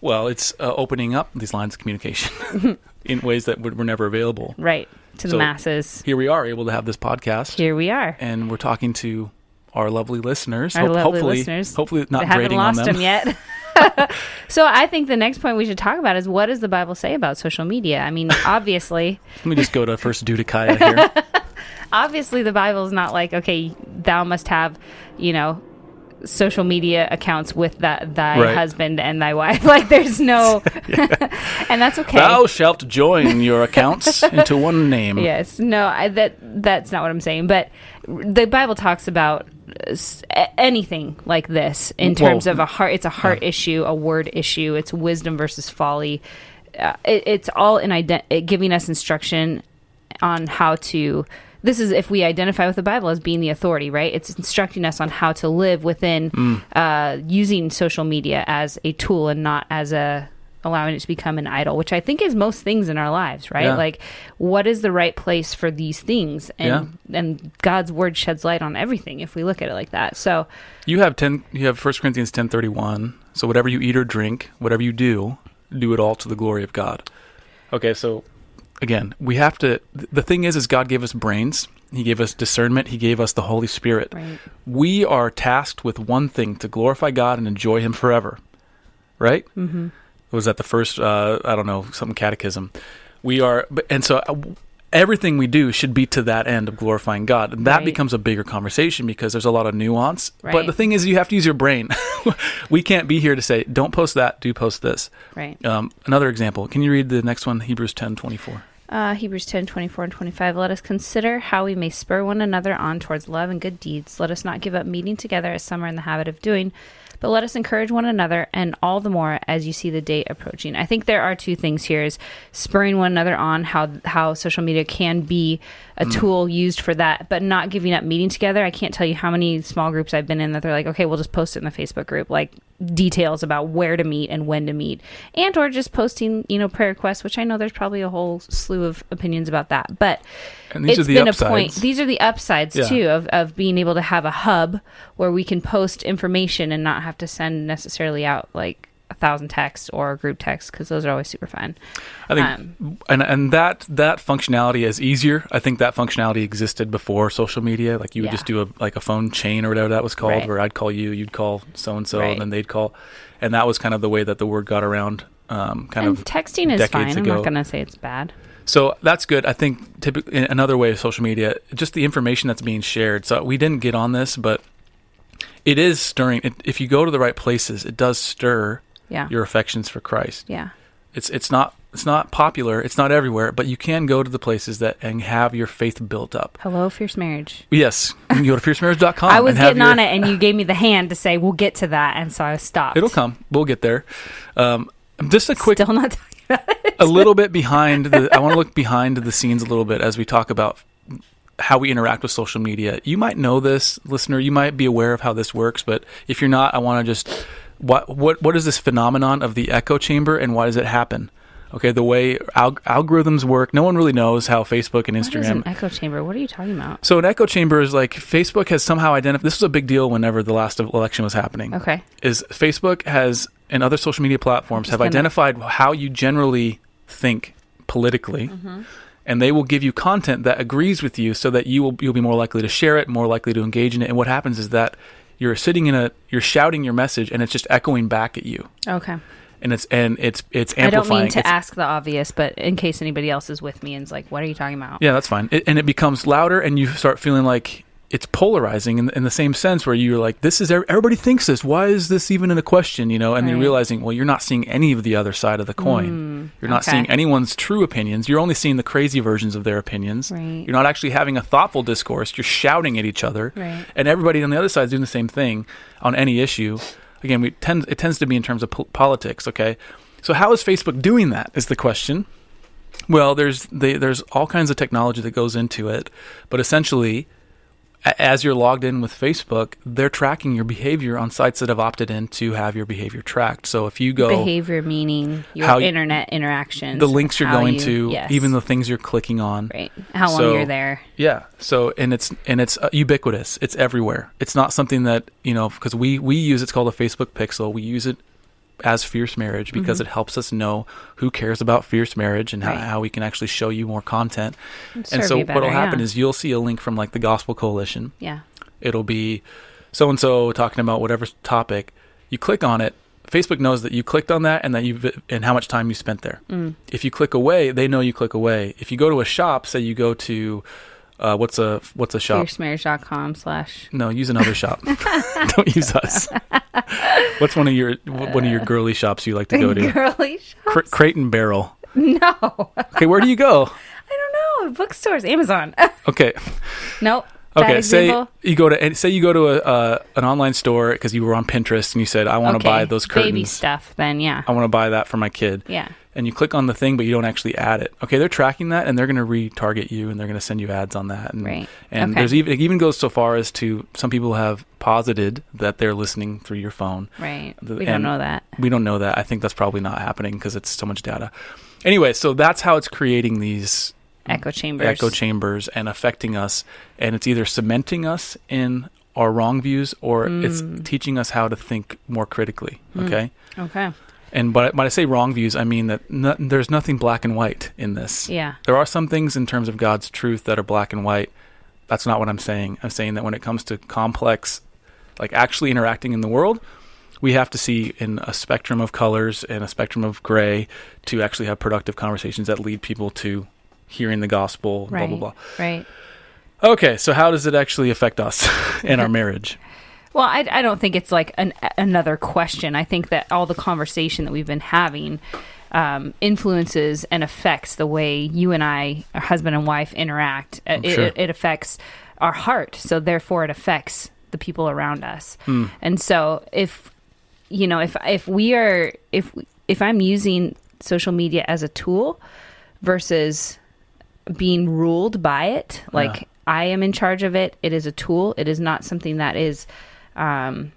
Well, it's uh, opening up these lines of communication in ways that were were never available. Right. To the So- masses. Here we are able to have this podcast, Here we are. and we're talking to our lovely listeners. Our Hope- lovely hopefully, listeners. hopefully not haven't grading lost on them. them yet. so I think the next point we should talk about is what does the Bible say about social media? I mean, obviously, Let me just go to First Dudicaya here. obviously the Bible is not like, okay, thou must have, you know, social media accounts with that thy Right. husband and thy wife. Like there's no and that's okay. Thou shalt join your accounts into one name. Yes, no, I, that that's not what I'm saying. But the Bible talks about anything like this in terms of a heart. It's a heart issue, a word issue. It's wisdom versus folly. Uh, it, it's all in ident- giving us instruction on how to. This is if we identify with the Bible as being the authority, right? It's instructing us on how to live within Mm. uh, using social media as a tool and not as a allowing it to become an idol, which I think is most things in our lives, right? Yeah. Like, what is the right place for these things? And and God's word sheds light on everything if we look at it like that. So You have ten. You have First Corinthians ten thirty one. So whatever you eat or drink, whatever you do, do it all to the glory of God. Okay, so again, we have to. The thing is, is God gave us brains. He gave us discernment. He gave us the Holy Spirit. right, We are tasked with one thing: to glorify God and enjoy Him forever. Right? Mm-hmm. Was that the first? Uh, I don't know, some catechism. We are, and so. uh, Everything we do should be to that end of glorifying God. And that Right. becomes a bigger conversation because there's a lot of nuance. But the thing is, you have to use your brain. we can't be here to say, don't post that, do post this. right. Um, another example. Can you read the next one? Hebrews ten twenty four. Uh, Hebrews 10, 24 and 25. Let us consider how we may spur one another on towards love and good deeds. Let us not give up meeting together as some are in the habit of doing, but let us encourage one another, and all the more as you see the date approaching. I think there are two things here: is spurring one another on, how how social media can be a mm. tool used for that, but not giving up meeting together. I can't tell you how many small groups I've been in that they're like, okay, we'll just post it in the Facebook group, like details about where to meet and when to meet, and or just posting, you know, prayer requests, which I know there's probably a whole slew of opinions about that, but And these it's are the been upsides. a point. These are the upsides Yeah. too of, of being able to have a hub where we can post information and not have to send necessarily out like a thousand texts or group texts because those are always super fun. I think, Um, and and that that functionality is easier. I think that functionality existed before social media. Like you would Yeah. just do a like a phone chain or whatever that was called, Right. where I'd call you, you'd call so and so, and then they'd call, and that was kind of the way that the word got around. Um, kind and of texting is fine. I'm not going to say it's bad. So that's good. I think typically another way of social media, just the information that's being shared. So we didn't get on this, but it is stirring. It, if you go to the right places, it does stir Yeah. your affections for Christ. yeah. It's it's not it's not popular. It's not everywhere, but you can go to the places that and have your faith built up. Hello, fierce marriage. Yes, you can go to fiercemarriage.com. I was getting your- on it, and you gave me the hand to say we'll get to that, and so I stopped. It'll come. We'll get there. Um, just a quick Still not talking about it. a little bit behind the I want to look behind the scenes a little bit as we talk about how we interact with social media. You might know this, listener, you might be aware of how this works, but if you're not, I want to just what what what is this phenomenon of the echo chamber and why does it happen? Okay, the way alg- algorithms work, no one really knows how Facebook and What is Instagram an echo chamber? What are you talking about? So an echo chamber is like Facebook has somehow identified. This was a big deal whenever the last election was happening. Okay. Is Facebook has and other social media platforms have identified how you generally think politically, Mm-hmm. and they will give you content that agrees with you, so that you will you'll be more likely to share it, more likely to engage in it. And what happens is that you're sitting in a you're shouting your message, and it's just echoing back at you, Okay. and it's and it's it's I don't mean to It's- ask the obvious, but in case anybody else is with me and is like, "What are you talking about?" Yeah, that's fine. It, and it becomes louder, and you start feeling like it's polarizing in, in the same sense where you're like, this is everybody thinks this. Why is this even in a question? You know, and you're realizing, well, you're not seeing any of the other side of the coin. Mm, you're not okay. seeing anyone's true opinions. You're only seeing the crazy versions of their opinions. Right. You're not actually having a thoughtful discourse. You're shouting at each other, Right. and everybody on the other side is doing the same thing on any issue. Again, we tend it tends to be in terms of po- politics. Okay, so how is Facebook doing that? Is the question. Well, there's they, there's all kinds of technology that goes into it, but essentially, as you're logged in with Facebook, they're tracking your behavior on sites that have opted in to have your behavior tracked. So if you go Behavior meaning your internet interactions. the links you're going you- to, yes. even the things you're clicking on. right, how long So- you're there. Yeah. So and it's and it's uh, ubiquitous. It's everywhere. It's not something that you know because we we use it's called a Facebook Pixel. We use it as fierce marriage because it helps us know who cares about fierce marriage and how, Mm-hmm. Right. how we can actually show you more content. Serve and so better, what'll happen yeah. is you'll see a link from like the Gospel Coalition. yeah, It'll be so and so talking about whatever topic. You click on it. Facebook knows that you clicked on that and that you and how much time you spent there. Mm. If you click away, they know you click away. If you go to a shop, say you go to uh, what's a what's a shop? fiercemarriage.com slash. No, use another shop. Don't use us. What's one of your one of your girly shops you like to go to? Girly shop. Cr- Crate and Barrel. No, Okay, where do you go? I don't know. Bookstores, Amazon. Okay, nope. Okay. Say example. you go to say you go to a uh, an online store because you were on Pinterest and you said I want to Okay, buy those curtains. Baby stuff. Then yeah, I want to buy that for my kid. yeah. And you click on the thing, but you don't actually add it. Okay, they're tracking that, and they're going to retarget you, and they're going to send you ads on that. And, Right. And Okay. there's even it even goes so far as to some people have posited that they're listening through your phone. Right. The- we don't know that. We don't know that. I think that's probably not happening because it's so much data. Anyway, so that's how it's creating these Echo chambers. echo chambers and affecting us, and it's either cementing us in our wrong views or it's Mm. teaching us how to think more critically. Okay. Okay. And but when I say wrong views, I mean that no, there's nothing black and white in this. Yeah. There are some things in terms of God's truth that are black and white. That's not what I'm saying. I'm saying that when it comes to complex, like actually interacting in the world, we have to see in a spectrum of colors and a spectrum of gray to actually have productive conversations that lead people to hearing the gospel, Right. blah, blah, Right. Okay, so how does it actually affect us in our marriage? Well, I, I don't think it's like an, another question. I think that all the conversation that we've been having um, influences and affects the way you and I, our husband and wife, interact. Uh, It, Sure. it, it affects our heart, so therefore it affects the people around us. Hmm. And so, if you know, if if we are if if I'm using social media as a tool versus being ruled by it, like Yeah. I am in charge of it. It is a tool. It is not something that is. Um,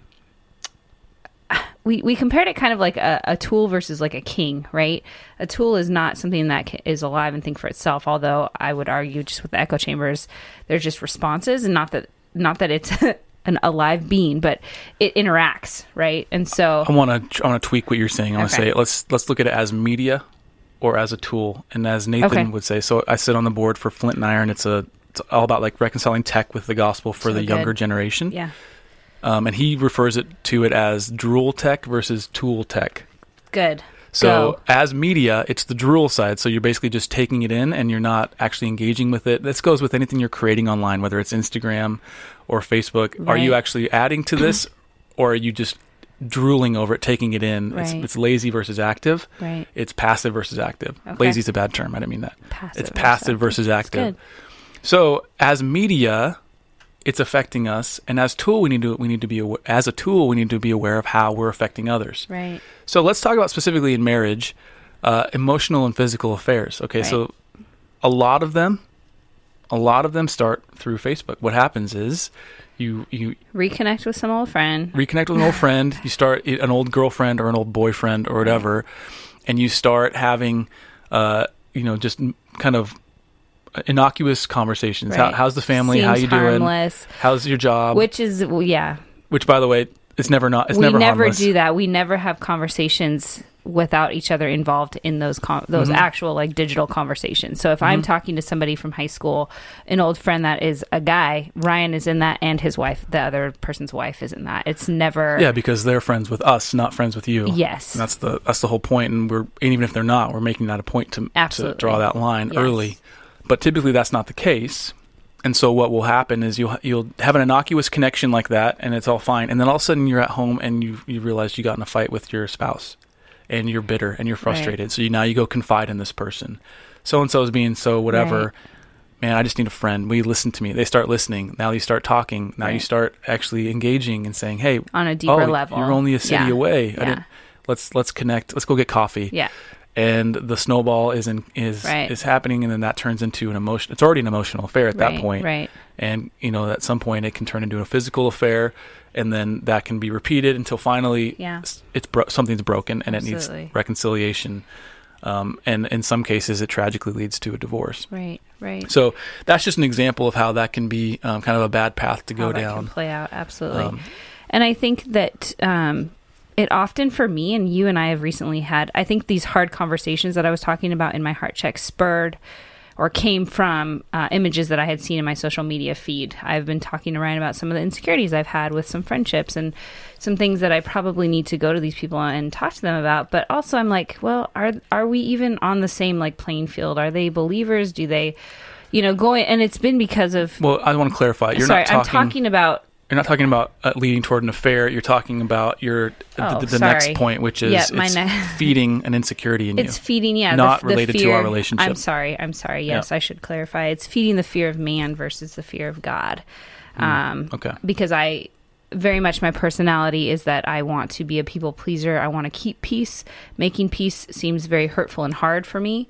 we we compared it kind of like a, a tool versus like a king, right? A tool is not something that is alive and think for itself. Although I would argue, just with the echo chambers, they're just responses, and not that not that it's an alive being, but it interacts, right? And so I want to I want to tweak what you're saying. I want to Okay. say let's let's look at it as media or as a tool. And as Nathan Okay. would say, so I sit on the board for Flint and Iron. It's a it's all about like reconciling tech with the gospel for So the good. younger generation. yeah, Um, and he refers it to it as drool tech versus tool tech. good. So Go. as media, it's the drool side. So you're basically just taking it in and you're not actually engaging with it. This goes with anything you're creating online, whether it's Instagram or Facebook. Are you actually adding to this or are you just drooling over it, taking it in? It's, Right. it's lazy versus active. Right. It's passive versus active. Okay. Lazy is a bad term. I didn't mean that. Passive it's passive versus active. good. So as media, it's affecting us, and as tool, we need to we need to be as a tool we need to be aware of how we're affecting others. Right. So let's talk about specifically in marriage, uh, emotional and physical affairs. Okay, so a lot of them, a lot of them start through Facebook. What happens is you you Reconnect with some old friend. reconnect with an old friend, you start an old girlfriend or an old boyfriend or whatever, and you start having, uh, you know, just kind of innocuous conversations. How, how's the family? How Seems you doing? How's your job? which is well, yeah. Which, by the way, it's never not. It's we never, never, do that. We never have conversations without each other involved in those con- those Mm-hmm. actual like digital conversations. So if I'm talking to somebody from high school, an old friend that is a guy, Ryan is in that, and his wife, the other person's wife, is in that. It's never Yeah, because they're friends with us, not friends with you. Yes. And that's the that's the whole point, and we're and even if they're not, we're making that a point to to draw that line Yes. early. But typically, that's not the case. And so what will happen is you'll you'll have an innocuous connection like that, and it's all fine. And then all of a sudden you're at home and you you realize you got in a fight with your spouse, and you're bitter and you're frustrated. So you now you go confide in this person. So and so is being so whatever. Right. Man, I just need a friend. Will you listen to me? They start listening. Now you start talking. Now you start actually engaging and saying, "Hey, on a deeper oh, level. You're only a city Yeah. away. I Yeah. didn't, let's let's connect. Let's go get coffee. Yeah. And the snowball is in, is Right. is happening, and then that turns into an emotion. It's already an emotional affair at Right, that point. Right. and you know at some point it can turn into a physical affair and then that can be repeated until finally Yeah. it's bro- something's broken and it needs reconciliation um, and in some cases it tragically leads to a divorce Right, right. so that's just an example of how that can be um, kind of a bad path to How go that down can play out absolutely. Um, and I think that um, it often for me and you and I have recently had. I think these hard conversations that I was talking about in my heart check spurred or came from uh, images that I had seen in my social media feed. I've been talking to Ryan about some of the insecurities I've had with some friendships and some things that I probably need to go to these people and talk to them about. But also, I'm like, well, are are we even on the same like playing field? Are they believers? Do they, you know, going? And it's been because of. well i want to clarify you're sorry, not talking, I'm talking about you're not talking about uh, leading toward an affair you're talking about your Oh, the, the next point which is Yeah, my it's ne- feeding an insecurity in It's you It's feeding, yeah, Not the, the related to our relationship. I'm sorry, I'm sorry. Yes, I should clarify. It's feeding the fear of man versus the fear of God. Um, Mm, okay Because I very much my personality is that I want to be a people pleaser. I want to keep peace. Making peace seems very hurtful and hard for me.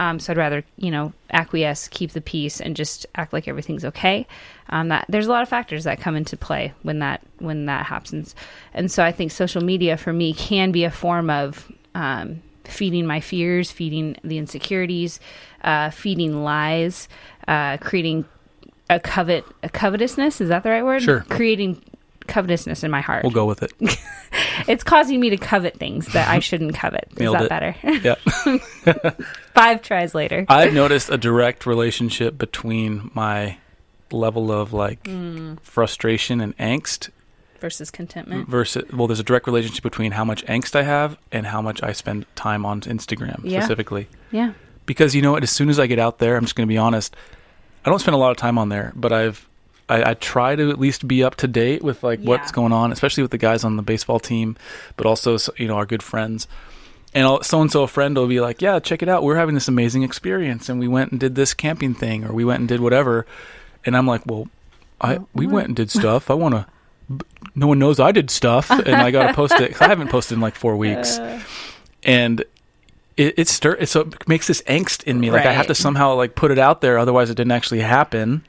Um, so I'd rather, you know, acquiesce, keep the peace, and just act like everything's okay. Um, that there's a lot of factors that come into play when that when that happens, and so I think social media for me can be a form of um, feeding my fears, feeding the insecurities, uh, feeding lies, uh, creating a covet a covetousness. Is that the right word? Sure. Creating covetousness in my heart. we'll go with it It's causing me to covet things that I shouldn't covet. Is that it. better? yeah Five tries later. I've noticed a direct relationship between my level of like Mm. frustration and angst versus contentment. versus well there's a direct relationship between how much angst I have and how much I spend time on Instagram Yeah. specifically Yeah. because you know what as soon as I get out there I'm just going to be honest I don't spend a lot of time on there but I've I, I try to at least be up to date with like what's going on especially with the guys on the baseball team but also you know our good friends and so and so a friend will be like, "Yeah, check it out. We're having this amazing experience, and we went and did this camping thing, or we went and did whatever." And I'm like, "Well, I we went and did stuff. I want to. No one knows I did stuff, and I got to post it. 'cause I haven't posted in like four weeks, Uh, and it it stir so it makes this angst in me. Like I have to somehow like put it out there, otherwise it didn't actually happen.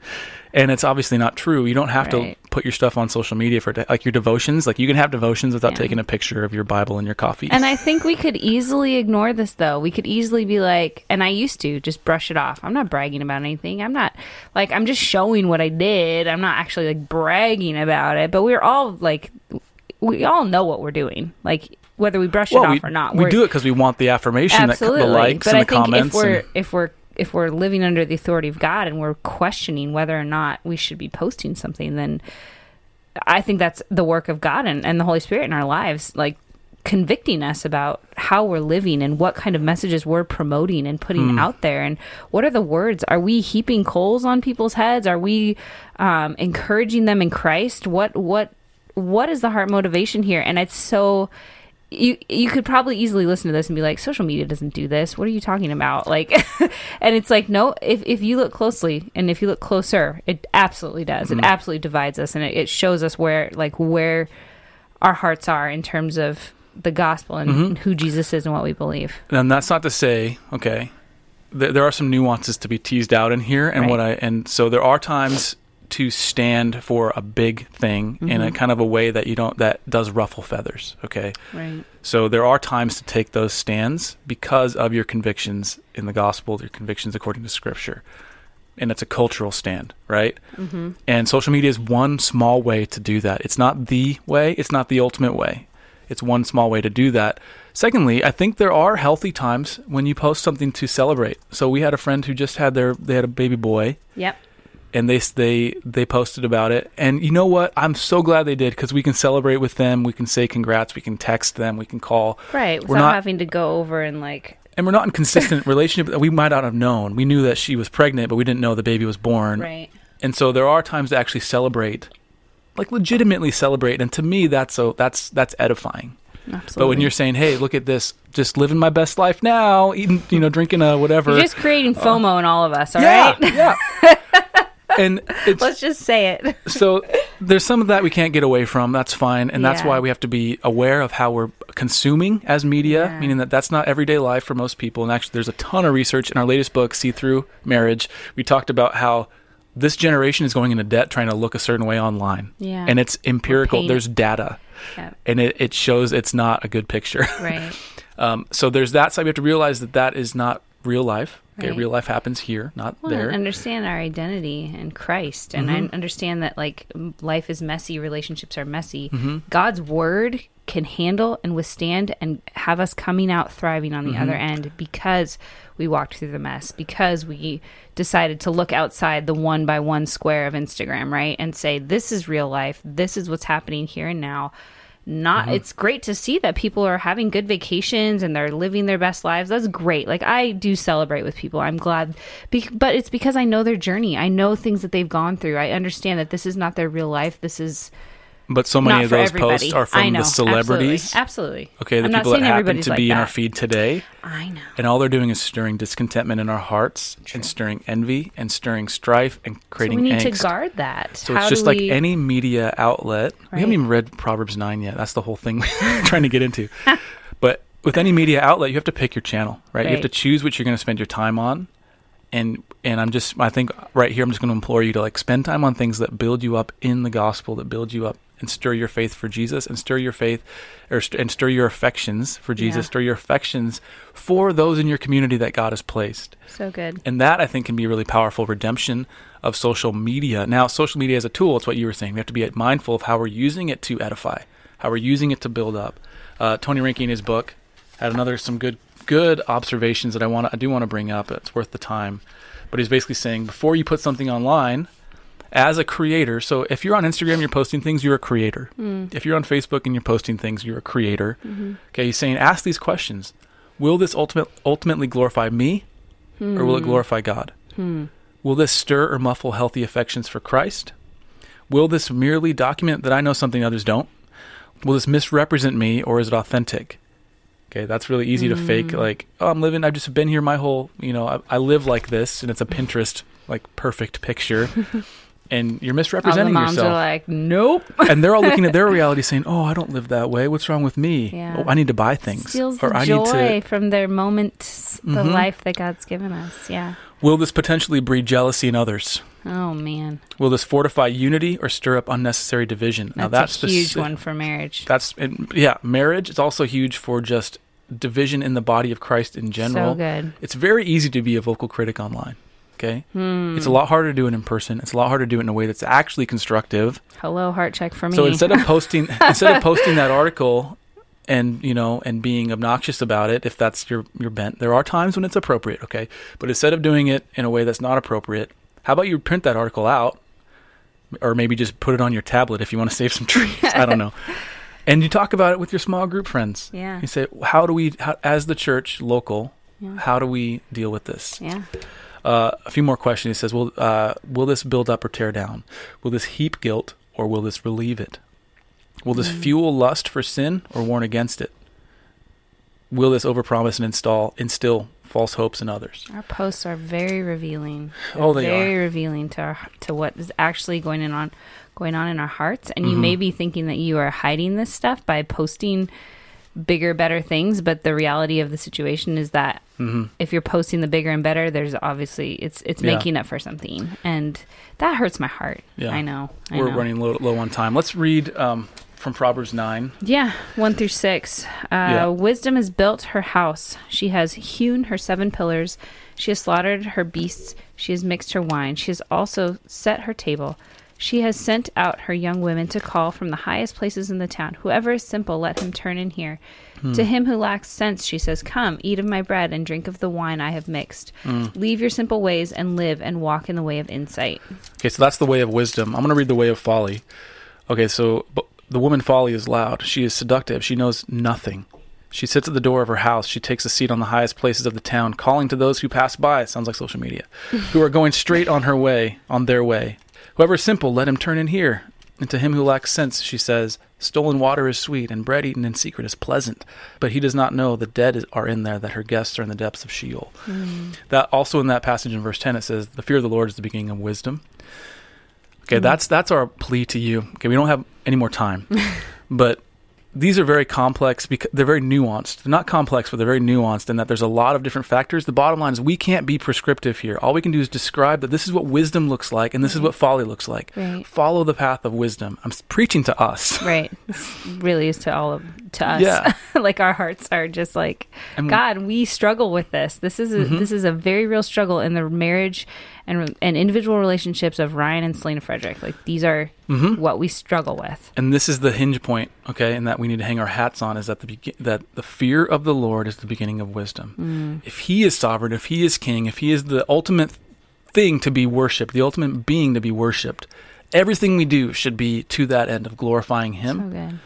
And it's obviously not true. You don't have Right. to put your stuff on social media for like your devotions. Like you can have devotions without Yeah. taking a picture of your Bible and your coffee. And I think we could easily ignore this though. We could easily be like, and I used to just brush it off. I'm not bragging about anything. I'm not like, I'm just showing what I did. I'm not actually like bragging about it. But we're all like, we all know what we're doing. Like, whether we brush well, it we, off or not. we do it because we want the affirmation, that, absolutely. the likes but and I the think comments. if we're and- if we're if we're living under the authority of God and we're questioning whether or not we should be posting something, then I think that's the work of God and, and the Holy Spirit in our lives, like convicting us about how we're living and what kind of messages we're promoting and putting Hmm. out there. And what are the words? Are we heaping coals on people's heads? Are we um, encouraging them in christ? What what what is the heart motivation here? And it's so you you could probably easily listen to this and be like social media doesn't do this what are you talking about like and it's like no if, if you look closely and if you look closer it absolutely does Mm-hmm. it absolutely divides us and it, it shows us where like where our hearts are in terms of the gospel and, Mm-hmm. and who jesus is and what we believe and that's not to say, okay, th- there are some nuances to be teased out in here, and Right. what I and so there are times to stand for a big thing in Mm-hmm. a kind of a way that you don't that does ruffle feathers. Okay, right so there are times to take those stands because of your convictions in the gospel, your convictions according to Scripture, and it's a cultural stand, right? Mm-hmm. And social media is one small way to do that. It's not the way. It's not the ultimate way. It's one small way to do that. Secondly, I think there are healthy times when you post something to celebrate. So we had a friend who just had their they had a baby boy, yep and they they they posted about it. And you know what? I'm so glad they did because we can celebrate with them. We can say congrats. We can text them. We can call. right We're not- having to go over and like And we're not in consistent relationship. We might not have known. We knew that she was pregnant, but we didn't know the baby was born. right And so there are times to actually celebrate, like legitimately celebrate. And to me, that's so that's that's edifying. absolutely But when you're saying, "Hey, look at this, just living my best life now, eating, you know, drinking a whatever," you're just creating uh, fomo in all of us all yeah, right yeah. and it's let's just say it so there's some of that we can't get away from. That's fine, and that's Yeah. why we have to be aware of how we're consuming as media. Yeah. Meaning that that's not everyday life for most people. And actually, there's a ton of research in our latest book, "See Through Marriage." We talked about how this generation is going into debt trying to look a certain way online. Yeah. And it's empirical. There's data. Yeah. And it, it shows it's not a good picture. Right. um, so there's that side. We have to realize that that is not real life. Okay, Right. real life happens here, not Well, there. and understand our identity in Christ, and Mm-hmm. I understand that like life is messy, relationships are messy. Mm-hmm. God's word can handle and withstand and have us coming out thriving on the Mm-hmm. other end because we walked through the mess, because we decided to look outside the one by one square of Instagram, right, and say this is real life. This is what's happening here and now. Not Mm-hmm. it's great to see that people are having good vacations and they're living their best lives. That's great. Like I do celebrate with people. I'm glad, be- but it's because I know their journey. I know things that they've gone through. I understand that this is not their real life. This is but so many not of those everybody. posts are from the celebrities. Absolutely, absolutely. Okay, the I'm people that happen to like be in our feed today. I know. And all they're doing is stirring discontentment in our hearts and stirring envy and stirring strife and So creating we need angst. to guard that. So How it's just do like we- any media outlet. We haven't even read Proverbs 9 yet. That's the whole thing we're trying to get into. but with any media outlet, you have to pick your channel, right? You have to choose what you're going to spend your time on. And and I'm just I think right here I'm just going to implore you to like spend time on things that build you up in the gospel, that build you up and stir your faith for Jesus and stir your faith or st- and stir your affections for Jesus, Yeah. stir your affections for those in your community that God has placed. So good. And that I think can be really powerful redemption of social media. Now, social media as a tool, it's what you were saying. We have to be mindful of how we're using it to edify, how we're using it to build up. Uh, Tony Reinke in his book had another some good good observations that I want I do want to bring up. It's worth the time. But he's basically saying before you put something online, as a creator, so if you're on Instagram, you're posting things, you're a creator. Mm. If you're on Facebook and you're posting things, you're a creator. Mm-hmm. Okay, he's saying ask these questions: Will this ultimate, ultimately glorify me, or will it hmm. glorify God? Hmm. Will this stir or muffle healthy affections for Christ? Will this merely document that I know something others don't? Will this misrepresent me, or is it authentic? Okay, that's really easy to fake. Mm. Like, oh, I'm living. I've just been here my whole. You know, I, I live like this, and it's a Pinterest like perfect picture, and you're All the misrepresenting moms yourself are like, nope. and they're all looking at their reality saying, "Oh, I don't live that way. What's wrong with me? Yeah. Oh, I need to buy things, Steals or the I need to." Mm-hmm. from their moment, the life that God's given us. Yeah. Will this potentially breed jealousy in others? Oh man, Will this fortify unity or stir up unnecessary division? now that's, that's a huge one for marriage. That's yeah, marriage is also huge for just division in the body of Christ in general. So good. It's very easy to be a vocal critic online. Okay, Hmm. it's a lot harder to do it in person. It's a lot harder to do it in a way that's actually constructive. Hello, heart check for me. So instead of posting instead of posting that article and you know and being obnoxious about it if that's your your bent there are times when it's appropriate okay but instead of doing it in a way that's not appropriate how about you print that article out or maybe just put it on your tablet if you want to save some trees i don't know and you talk about it with your small group friends Yeah. you say how do we how, as the church local Yeah. how do we deal with this yeah. Uh, a few more questions. He says, "Will uh, will this build up or tear down? Will this heap guilt or will this relieve it? Will this fuel lust for sin or warn against it? Will this overpromise and install instill false hopes in others?" Our posts are very revealing. Oh, they very are. revealing to our, to what is actually going on going on in our hearts. And you Mm-hmm. may be thinking that you are hiding this stuff by posting bigger, better things, but the reality of the situation is that if you're posting the bigger and better, there's obviously it's it's Mm-hmm. Yeah. making up for something, and that hurts my heart. Yeah. I know. I We're know. running low, low on time. Let's read um, from Proverbs nine. Yeah, one through six. Uh, Yeah. Wisdom has built her house. She has hewn her seven pillars. She has slaughtered her beasts. She has mixed her wine. She has also set her table. She has sent out her young women to call from the highest places in the town. Whoever is simple, let him turn in here. Hmm. To him who lacks sense, she says, Come, eat of my bread and drink of the wine I have mixed. Hmm. Leave your simple ways and live and walk in the way of insight. Okay, so that's the way of wisdom. I'm going to read the way of folly. Okay, so the woman folly is loud. She is seductive. She knows nothing. She sits at the door of her house. She takes a seat on the highest places of the town, calling to those who pass by. It sounds like social media, who are going straight on her way, on their way. Whoever is simple, let him turn in here. And to him who lacks sense, she says, Stolen water is sweet, and bread eaten in secret is pleasant. But he does not know the dead are in there, that her guests are in the depths of Sheol. Hmm. That also in that passage in verse ten, it says, "The fear of the Lord is the beginning of wisdom." Okay, hmm. that's that's our plea to you. Okay, we don't have any more time, but these are very complex because they're very nuanced. They're not complex, but they're very nuanced in that there's a lot of different factors. The bottom line is we can't be prescriptive here. All we can do is describe that this is what wisdom looks like and this is what folly looks like. Right. Follow the path of wisdom. I'm preaching to us. Right. This really is to all of to us. Yeah. like our hearts are just like And- God, we struggle with this. This is a, Mm-hmm. this is a very real struggle in the marriage and and individual relationships of Ryan and Selena Frederick. Like these are Mm-hmm. what we struggle with. And this is the hinge point, okay, and that we need to hang our hats on is that the begin that the fear of the Lord is the beginning of wisdom. If He is sovereign, if He is King, if He is the ultimate thing to be worshipped, the ultimate being to be worshipped, everything we do should be to that end of glorifying Him. So.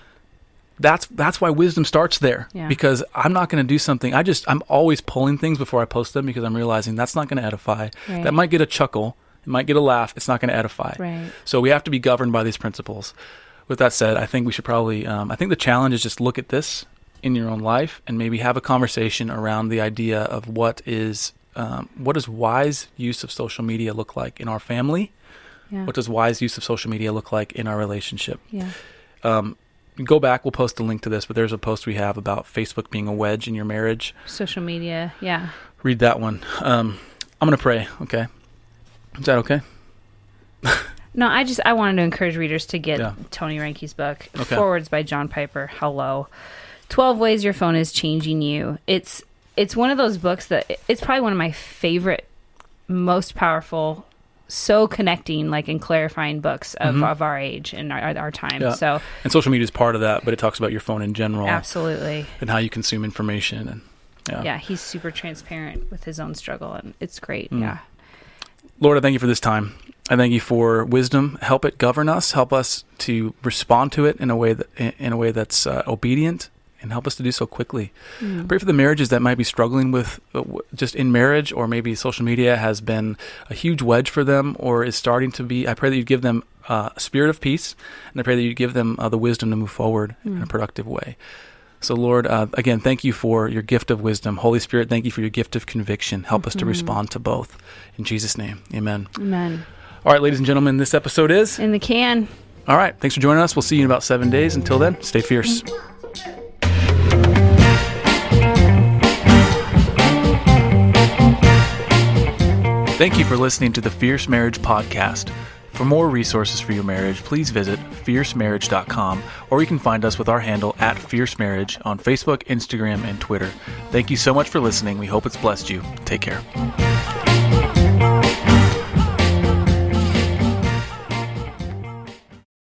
That's that's why wisdom starts there Yeah. because i'm not going to do something i just i'm always pulling things before i post them because i'm realizing that's not going to edify Right. that might get a chuckle it might get a laugh it's not going to edify Right. so we have to be governed by these principles with that said i think we should probably um, i think the challenge is just look at this in your own life and maybe have a conversation around the idea of what is um, what does wise use of social media look like in our family Yeah. what does wise use of social media look like in our relationship yeah. um, go back. We'll post a link to this, but there's a post we have about Facebook being a wedge in your marriage. Social media. Yeah. Read that one. Um, I'm gonna pray. Okay, is that okay? No, I just I wanted to encourage readers to get Yeah. Tony Reinke's book, Okay. Forwards by John Piper. Hello, Twelve Ways Your Phone is Changing You. It's it's one of those books that it's probably one of my favorite, most powerful, so connecting, like and clarifying books of, of our age and our, our time. Mm-hmm. Yeah. So And social media is part of that, but it talks about your phone in general absolutely, and how you consume information. And yeah. yeah, he's super transparent with his own struggle, and it's great. Mm. Yeah, Lord, I thank you for this time. I thank you for wisdom. Help it govern us. Help us to respond to it in a way that in a way that's uh, obedient, and help us to do so quickly. I pray for the marriages that might be struggling with uh, w- just in marriage, or maybe social media has been a huge wedge for them, or is starting to be. I pray that you give them uh, a spirit of peace, and I pray that you give them uh, the wisdom to move forward in a productive way. So, Lord, uh, again, thank you for your gift of wisdom. Holy Spirit, thank you for your gift of conviction. Help us to respond to both. In Jesus' name, amen. amen. All right, ladies and gentlemen, this episode is. In the can. All right, thanks for joining us. We'll see you in about seven days. Until then, stay fierce. Thank you for listening to the Fierce Marriage Podcast. For more resources for your marriage, please visit fiercemarriage.com or you can find us with our handle at Fierce Marriage on Facebook, Instagram, and Twitter. Thank you so much for listening. We hope it's blessed you. Take care.